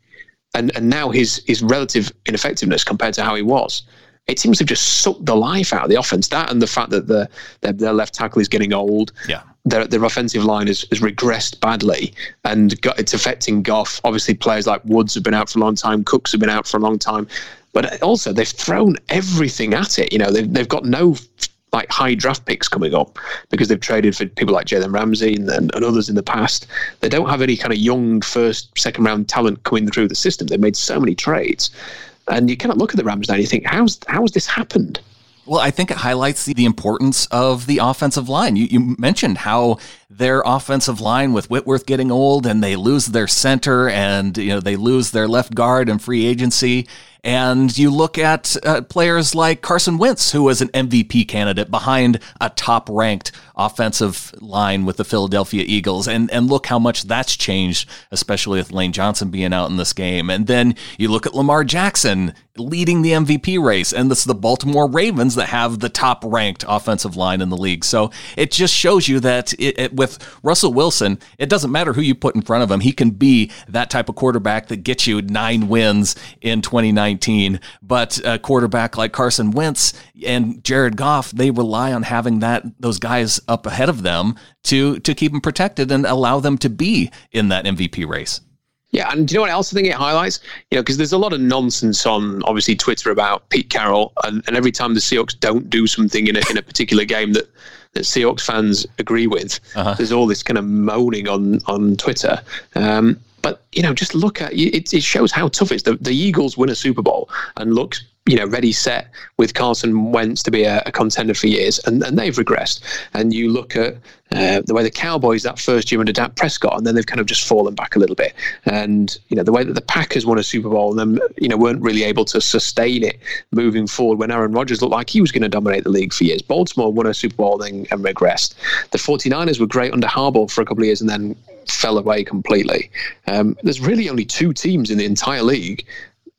and, and now his his relative ineffectiveness compared to how he was, it seems to have just sucked the life out of the offense. That and the fact that the their, their left tackle is getting old. Yeah. Their, their offensive line has, has regressed badly and got, it's affecting Goff. Obviously, players like Woods have been out for a long time, Cooks have been out for a long time. But also, they've thrown everything at it. You know, they've, they've got no like high draft picks coming up because they've traded for people like Jalen Ramsey and, and, and, others in the past. They don't have any kind of young first, second round talent coming through the system. They've made so many trades. And you cannot look at the Rams now and you think, how's, how's this happened? Well, I think it highlights the, the importance of the offensive line. You, you mentioned how their offensive line with Whitworth getting old and they lose their center and you know they lose their left guard in free agency and you look at uh, players like Carson Wentz, who was an MVP candidate behind a top ranked offensive line with the Philadelphia Eagles. And, and look how much that's changed, especially with Lane Johnson being out in this game. And then you look at Lamar Jackson leading the MVP race. And this is the Baltimore Ravens that have the top ranked offensive line in the league. So it just shows you that it, it, with Russell Wilson, it doesn't matter who you put in front of him. He can be that type of quarterback that gets you nine wins in 2019. But a quarterback like Carson Wentz and Jared Goff, they rely on having that those guys up ahead of them to to keep them protected and allow them to be in that MVP race. Yeah, and do you know what else I think it highlights? You know, because there's a lot of nonsense on obviously Twitter about Pete Carroll, and, and every time the Seahawks don't do something in a, in a particular game that that Seahawks fans agree with, uh-huh. there's all this kind of moaning on on Twitter. Um, but you know, just look at it. It shows how tough it is. The, the Eagles win a Super Bowl and look you know, ready set with Carson Wentz to be a, a contender for years, and, and they've regressed. And you look at uh, the way the Cowboys that first year under Dak Prescott, and then they've kind of just fallen back a little bit. And you know, the way that the Packers won a Super Bowl and then you know weren't really able to sustain it moving forward when Aaron Rodgers looked like he was going to dominate the league for years. Baltimore won a Super Bowl then and regressed. The 49ers were great under Harbaugh for a couple of years and then fell away completely. Um, there's really only two teams in the entire league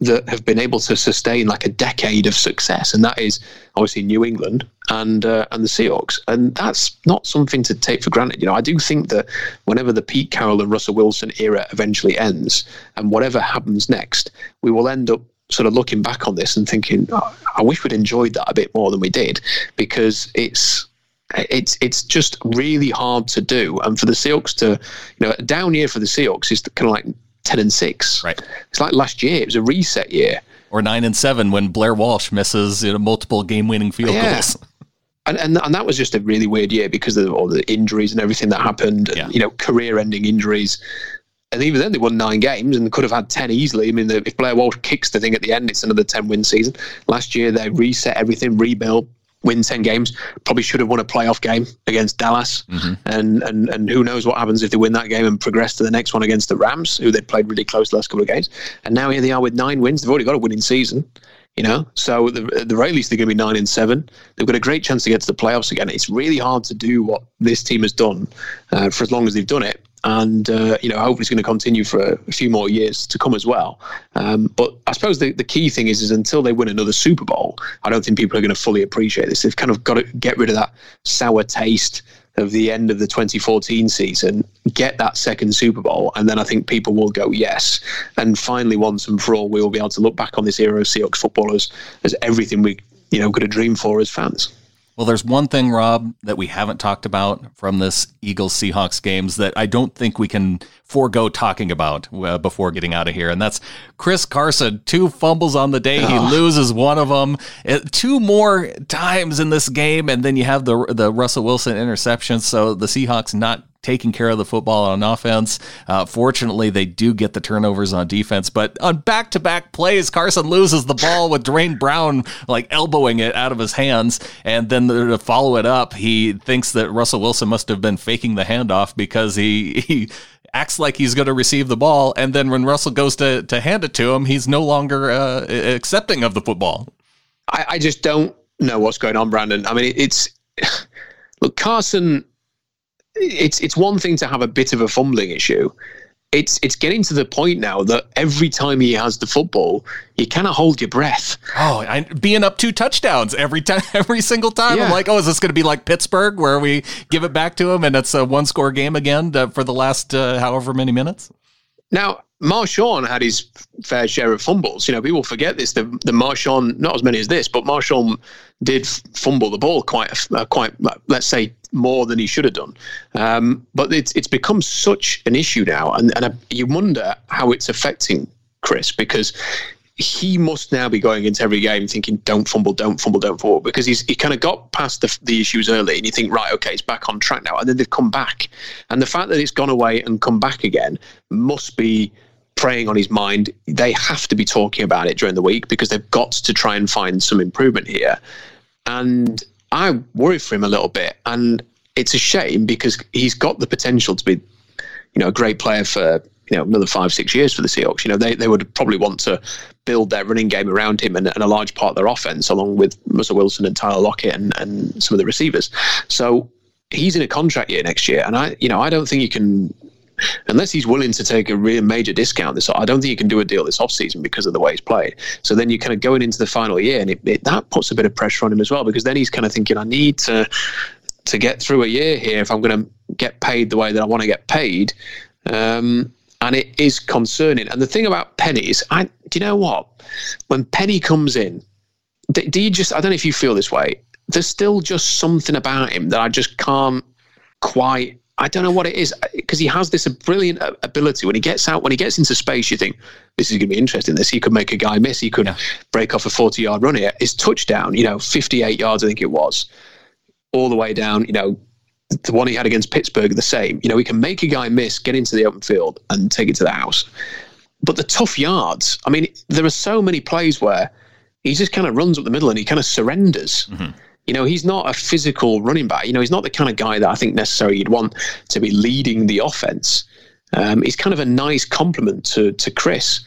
that have been able to sustain like a decade of success, and that is obviously New England and uh, and the Seahawks, and that's not something to take for granted. You know, I do think that whenever the Pete Carroll and Russell Wilson era eventually ends, and whatever happens next, we will end up sort of looking back on this and thinking, oh, I wish we'd enjoyed that a bit more than we did, because it's it's it's just really hard to do. And for the Seahawks to, you know, a down year for the Seahawks is kind of like 10 and 6. Right. It's like last year, it was a reset year. Or 9 and 7 when Blair Walsh misses you know, multiple game winning field yeah. goals. (laughs) And, and and that was just a really weird year because of all the injuries and everything that happened. Yeah. you know, career-ending injuries. And even then, they won nine games and could have had ten easily. I mean, if Blair Walsh kicks the thing at the end, it's another ten-win season. Last year, they reset everything, rebuilt, win 10 games. Probably should have won a playoff game against Dallas. Mm-hmm. And, and and who knows what happens if they win that game and progress to the next one against the Rams, who they'd played really close the last couple of games. And now here they are with nine wins. They've already got a winning season. You know, so the, at the very least they're going to be nine and seven. They've got a great chance to get to the playoffs again. It's really hard to do what this team has done uh, for as long as they've done it and uh, you know hopefully it's going to continue for a, few more years to come as well. Um, but I suppose the, the key thing is is until they win another Super Bowl, I don't think people are going to fully appreciate this. They've kind of got to get rid of that sour taste of the end of the 2014 season, get that second Super Bowl, and then I think people will go yes. And finally, once and for all, we will be able to look back on this era of Seahawks footballers as everything we you know could have dreamed for as fans. Well, there's one thing, Rob, that we haven't talked about from this Eagles Seahawks games that I don't think we can forego talking about uh, before getting out of here, and that's Chris Carson. Two fumbles on the day, he loses one of them. Uh, two more times in this game, and then you have the the Russell Wilson interception. So the Seahawks not taking care of the football on offense. Uh, fortunately, they do get the turnovers on defense, but on back to back plays, Carson loses the ball with Duane Brown like elbowing it out of his hands. And then to follow it up, he thinks that Russell Wilson must have been faking the handoff because he, (laughs) he acts like he's going to receive the ball. And then when Russell goes to, to hand it to him, he's no longer uh, accepting of the football. I, I just don't know what's going on, Brandon. I mean, it's (sighs) look, Carson it's it's one thing to have a bit of a fumbling issue. It's it's getting to the point now that every time he has the football, you cannot hold your breath. Oh, I, being up two touchdowns every time, (laughs) every single time. Yeah. I'm like, oh, is this going to be like Pittsburgh, where we give it back to him and it's a one score game again uh, for the last uh, however many minutes? Now, Marshawn had his fair share of fumbles. You know, people forget this. The, the Marshawn, not as many as this, but Marshawn did fumble the ball quite, uh, quite, let's say, more than he should have done. Um, but it's it's become such an issue now, and and you wonder how it's affecting Chris because he must now be going into every game thinking, "Don't fumble, don't fumble, don't fumble," because he's he kind of got past the the issues early, and you think, right, okay, it's back on track now, and then they've come back, and the fact that it's gone away and come back again must be preying on his mind. They have to be talking about it during the week because they've got to try and find some improvement here, and I worry for him a little bit, and it's a shame because he's got the potential to be, you know, a great player for you know another five six years for the Seahawks. You know they they would probably want to build their running game around him and, and a large part of their offense along with Russell Wilson and Tyler Lockett and, and some of the receivers. So he's in a contract year next year, and I you know I don't think you can. Unless he's willing to take a real major discount this, I don't think he can do a deal this offseason because of the way he's played. So then you're kind of going into the final year, and it, it, that puts a bit of pressure on him as well because then he's kind of thinking, I need to to get through a year here if I'm going to get paid the way that I want to get paid. Um, and it is concerning. And the thing about Penny is, I do you know what? When Penny comes in, do, do you just? I don't know if you feel this way. There's still just something about him that I just can't quite. I don't know what it is because he has this brilliant ability when he gets out, when he gets into space, you think this is going to be interesting. This he could make a guy miss. He could yeah. break off a 40 yard run here. His touchdown, you know, 58 yards, I think it was, all the way down, you know, the one he had against Pittsburgh, the same. You know, he can make a guy miss, get into the open field, and take it to the house. But the tough yards, I mean, there are so many plays where he just kind of runs up the middle and he kind of surrenders. Mm-hmm. You know, he's not a physical running back. You know, he's not the kind of guy that I think necessarily you'd want to be leading the offense. Um, he's kind of a nice complement to to Chris,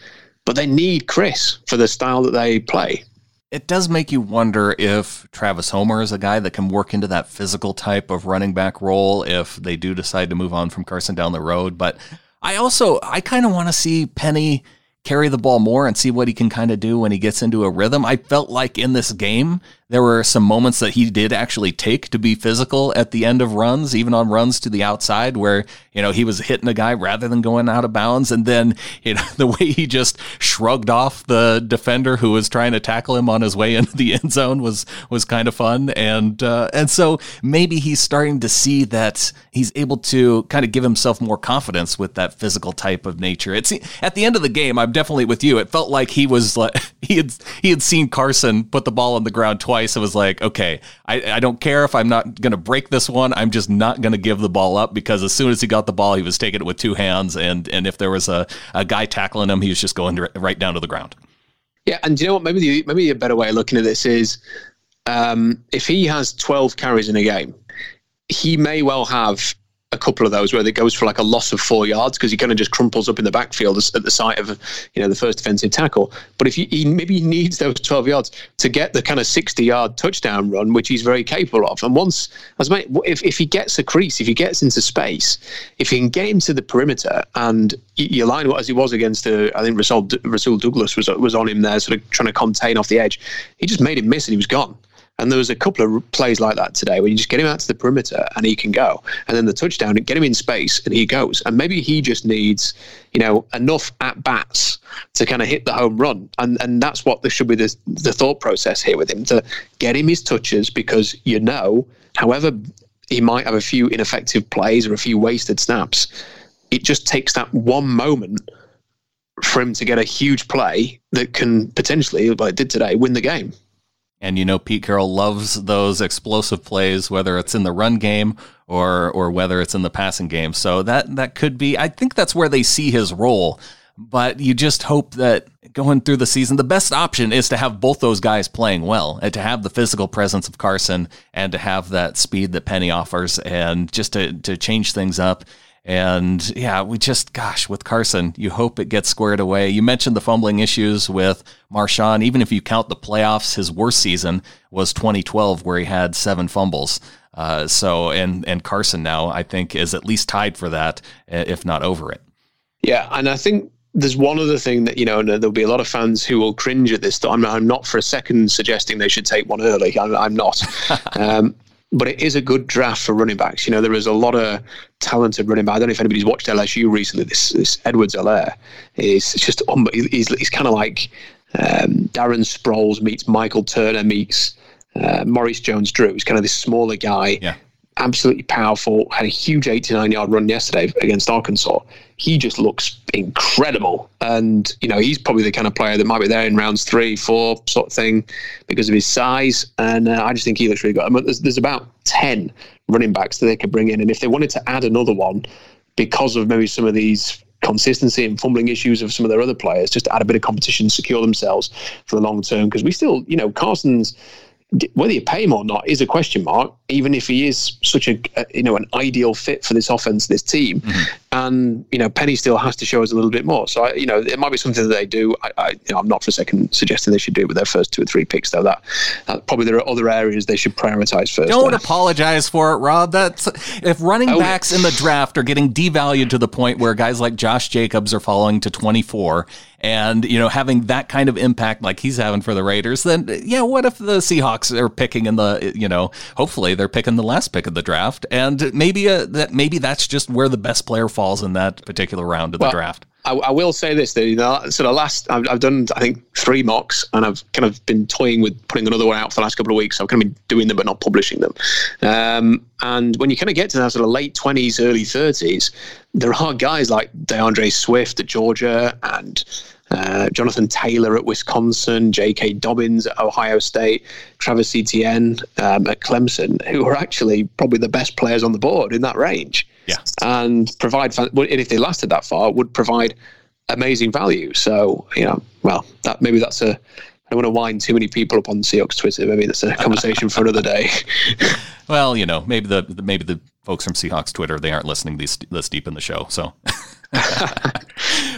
but they need Chris for the style that they play it does make you wonder if Travis Homer is a guy that can work into that physical type of running back role if they do decide to move on from Carson down the road. But I also I kind of want to see Penny carry the ball more and see what he can kind of do when he gets into a rhythm. I felt like in this game there were some moments that he did actually take to be physical at the end of runs, even on runs to the outside where, you know, he was hitting a guy rather than going out of bounds. And then, you know, (laughs) the way he just shrugged off the defender who was trying to tackle him on his way into the end zone was, was kind of fun. And, uh, and so maybe he's starting to see that he's able to kind of give himself more confidence with that physical type of nature. It's at the end of the game, I'm definitely with you. It felt like he was like, (laughs) he had, he had seen Carson put the ball on the ground twice twice. It was like, okay, I, I don't care if I'm not going to break this one. I'm just not going to give the ball up because as soon as he got the ball, he was taking it with two hands. And, and if there was a, a guy tackling him, he was just going right down to the ground. Yeah. And you know what? Maybe the, maybe a better way of looking at this is um, if he has 12 carries in a game, he may well have a couple of those where it goes for like a loss of four yards because he kind of just crumples up in the backfield at the sight of you know the first defensive tackle. But if he, maybe he needs those 12 yards to get the kind of 60 yard touchdown run, which he's very capable of. And once as many, if if he gets a crease, if he gets into space, if he can get into the perimeter and you line as he was against the I think Rasul, Rasul Douglas was was on him there, sort of trying to contain off the edge. He just made him miss and he was gone. And there was a couple of plays like that today where you just get him out to the perimeter and he can go. And then the touchdown, get him in space and he goes. And maybe he just needs, you know, enough at bats to kind of hit the home run. And and that's what there should be the, the thought process here with him to get him his touches because you know, however he might have a few ineffective plays or a few wasted snaps, it just takes that one moment for him to get a huge play that can potentially, like it did today, win the game. And you know, Pete Carroll loves those explosive plays, whether it's in the run game or or whether it's in the passing game. So that that could be. I think that's where they see his role. But you just hope that going through the season, the best option is to have both those guys playing well and to have the physical presence of Carson and to have that speed that Penny offers and just to, to change things up. And yeah, we just, gosh, with Carson, you hope it gets squared away. You mentioned the fumbling issues with Marshawn. Even if you count the playoffs, his worst season was 2012, where he had seven fumbles. Uh, so, and and Carson now, I think, is at least tied for that, if not over it. Yeah, and I think there's one other thing that you know, and there'll be a lot of fans who will cringe at this. I'm, I'm not for a second suggesting they should take one early. I'm, I'm not. (laughs) um, but it is a good draft for running backs. You know, there is a lot of talented running backs. I don't know if anybody's watched LSU recently. This, this Edwards-Helaire is just he's, he's kind of like um, Darren Sproles meets Michael Turner meets uh, Maurice Jones-Drew. He's kind of this smaller guy yeah absolutely powerful. Had a huge 89 yard run yesterday against Arkansas. He just looks incredible. And, you know, he's probably the kind of player that might be there in rounds three, four sort of thing because of his size. And uh, I just think he looks really good. I mean, there's, there's about 10 running backs that they could bring in. And if they wanted to add another one because of maybe some of these consistency and fumbling issues of some of their other players, just to add a bit of competition, secure themselves for the long term, because we still, you know, Carson's whether you pay him or not is a question mark. Even if he is such a, a you know an ideal fit for this offense, this team, mm-hmm. and you know Penny still has to show us a little bit more. So I, you know it might be something that they do. I, I you know I'm not for a second suggesting they should do it with their first two or three picks though. That, that probably there are other areas they should prioritize first. Don't there. apologize for it, Rob. That's if running oh, backs in the draft are getting devalued to the point where guys like Josh Jacobs are falling to 24 and you know having that kind of impact like he's having for the Raiders, then yeah, what if the Seahawks are picking in the you know hopefully they're picking the last pick of the draft, and maybe uh, that maybe that's just where the best player falls in that particular round of well, the draft. I, I, will say this: that you know, so the last I've, I've, done, I think, three mocks, and I've kind of been toying with putting another one out for the last couple of weeks. So I've kind of been doing them, but not publishing them. Um, and when you kind of get to that sort of late twenties, early thirties, there are guys like D'Andre Swift at Georgia and uh, Jonathan Taylor at Wisconsin, J.K. Dobbins at Ohio State, Travis Etienne um, at Clemson, who are actually probably the best players on the board in that range. Yeah. And provide, and if they lasted that far, would provide amazing value. So, you know, well, that maybe that's a, I don't want to wind too many people up on Seahawks Twitter. Maybe that's a conversation for another day. (laughs) well, you know, maybe the maybe the folks from Seahawks Twitter they aren't listening this this deep in the show. So (laughs)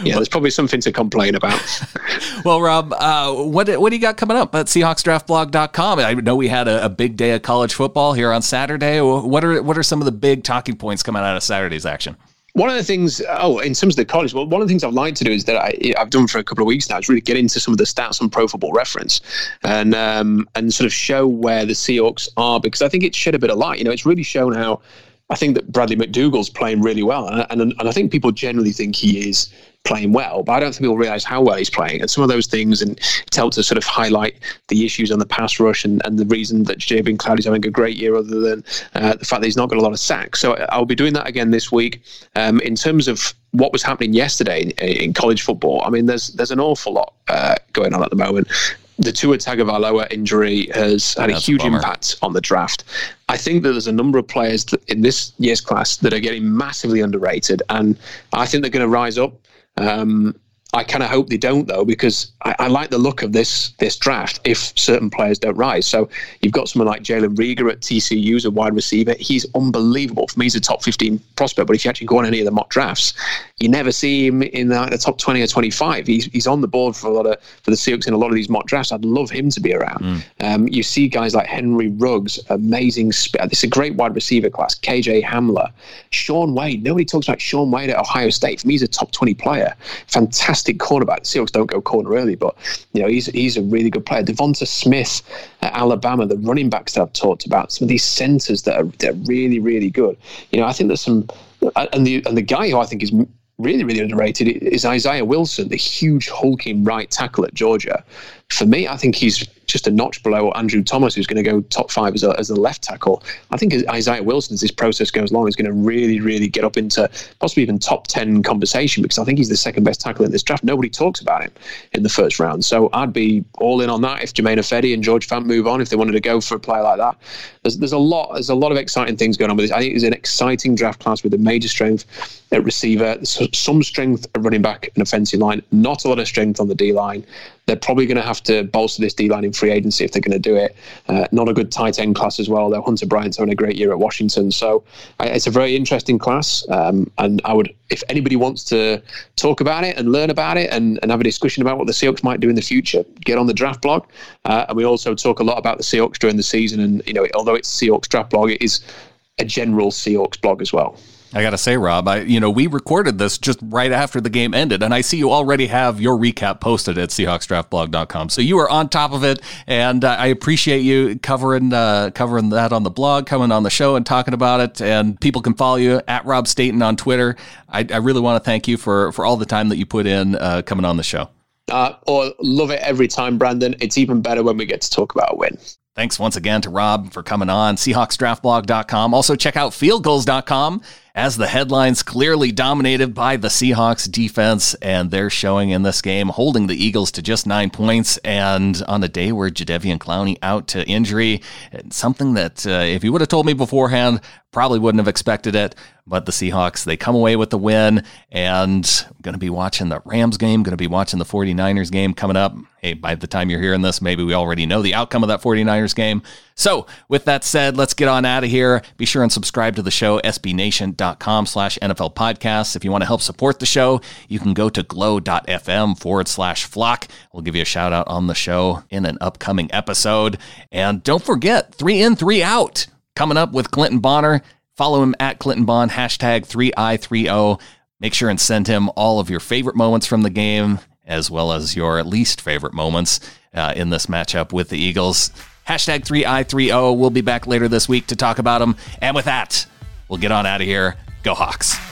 yeah, there's probably something to complain about. (laughs) well, Rob, uh, what what do you got coming up at SeahawksDraftBlog.com? I know we had a, a, big day of college football here on Saturday. What are what are some of the big talking points coming out of Saturday's action? One of the things, oh, in terms of the college, well, one of the things I've liked to do is that I, have done for a couple of weeks now is really get into some of the stats on Pro Football Reference and um, and sort of show where the Seahawks are because I think it shed a bit of light. You know, it's really shown how I think that Bradley McDougald's playing really well, and, and, and I think people generally think he is playing well, but I don't think people realise how well he's playing. And some of those things, and it's helped to sort of highlight the issues on the pass rush and, and the reason that Jadeveon Clowney's having a great year, other than uh, the fact that he's not got a lot of sacks. So I'll be doing that again this week. Um, in terms of what was happening yesterday in, in, college football, I mean, there's there's an awful lot uh, going on at the moment the Tua Tagovailoa injury has had a huge a impact on the draft. I think that there's a number of players in this year's class that are getting massively underrated, and I think they're going to rise up. Um, I kind of hope they don't though, because I, I, like the look of this this draft. If certain players don't rise, so you've got someone like Jalen Reagor at TCU as a wide receiver. He's unbelievable. For me, he's a top 15 prospect. But if you actually go on any of the mock drafts, you never see him in the, the top 20 or 25. He's, he's on the board for a lot of for the Seahawks in a lot of these mock drafts. I'd love him to be around. Mm. Um, you see guys like Henry Ruggs, amazing. Sp- this is a great wide receiver class. KJ Hamler, Shaun Wade. Nobody talks about Shaun Wade at Ohio State. For me, he's a top 20 player. Fantastic fantastic cornerback. The Seahawks don't go corner early, but you know he's he's a really good player. Devonta Smith at Alabama, the running backs that I've talked about, some of these centers that are they're really really good. You know, I think there's some, uh, and the and the guy who I think is really, really underrated is Isaiah Wilson, the huge hulking right tackle at Georgia. For me, I think he's just a notch below Andrew Thomas, who's going to go top five as a, as a left tackle. I think Isaiah Wilson, as this process goes along, is going to really, really get up into possibly even top 10 conversation because I think he's the second best tackle in this draft. Nobody talks about him in the first round. So I'd be all in on that if Germain Ifedi and George Fant move on, if they wanted to go for a player like that. There's, there's a lot there's a lot of exciting things going on with this. I think it's an exciting draft class with a major strength at receiver, some strength at running back and offensive line, not a lot of strength on the D line. They're probably going to have to bolster this D line in free agency if they're going to do it. Uh, not a good tight end class as well. Though Hunter Bryant's having a great year at Washington, so uh, it's a very interesting class. Um, and I would, if anybody wants to talk about it and learn about it and, and have a discussion about what the Seahawks might do in the future, get on the draft blog. Uh, and we also talk a lot about the Seahawks during the season. And you know, although it's Seahawks draft blog, it is a general Seahawks blog as well. I got to say, Rob, I you know we recorded this just right after the game ended, and I see you already have your recap posted at SeahawksDraftBlog.com. So you are on top of it, and uh, I appreciate you covering uh, covering that on the blog, coming on the show, and talking about it. And people can follow you at Rob Staton on Twitter. I, I really want to thank you for for all the time that you put in uh, coming on the show. Uh, or love it every time, Brandon. It's even better when we get to talk about a win. Thanks once again to Rob for coming on. SeahawksDraftBlog.com. Also, check out FieldGulls.com as the headlines clearly dominated by the Seahawks defense, and they're showing in this game, holding the Eagles to just nine points. And on a day where Jadeveon Clowney out to injury, something that uh, if you would have told me beforehand, Probably wouldn't have expected it, but the Seahawks, they come away with the win and going to be watching the Rams game, going to be watching the 49ers game coming up. Hey, by the time you're hearing this, maybe we already know the outcome of that 49ers game. So with that said, let's get on out of here. Be sure and subscribe to the show, sbnation.com slash NFL podcasts. If you want to help support the show, you can go to glow.fm forward slash flock. We'll give you a shout out on the show in an upcoming episode. And don't forget, three in, three out coming up with Clinton Bonner. Follow him at Clinton Bond, hashtag 3i30. Make sure and send him all of your favorite moments from the game, as well as your least favorite moments uh, in this matchup with the Eagles. Hashtag 3i30. We'll be back later this week to talk about them. And with that, we'll get on out of here. Go Hawks.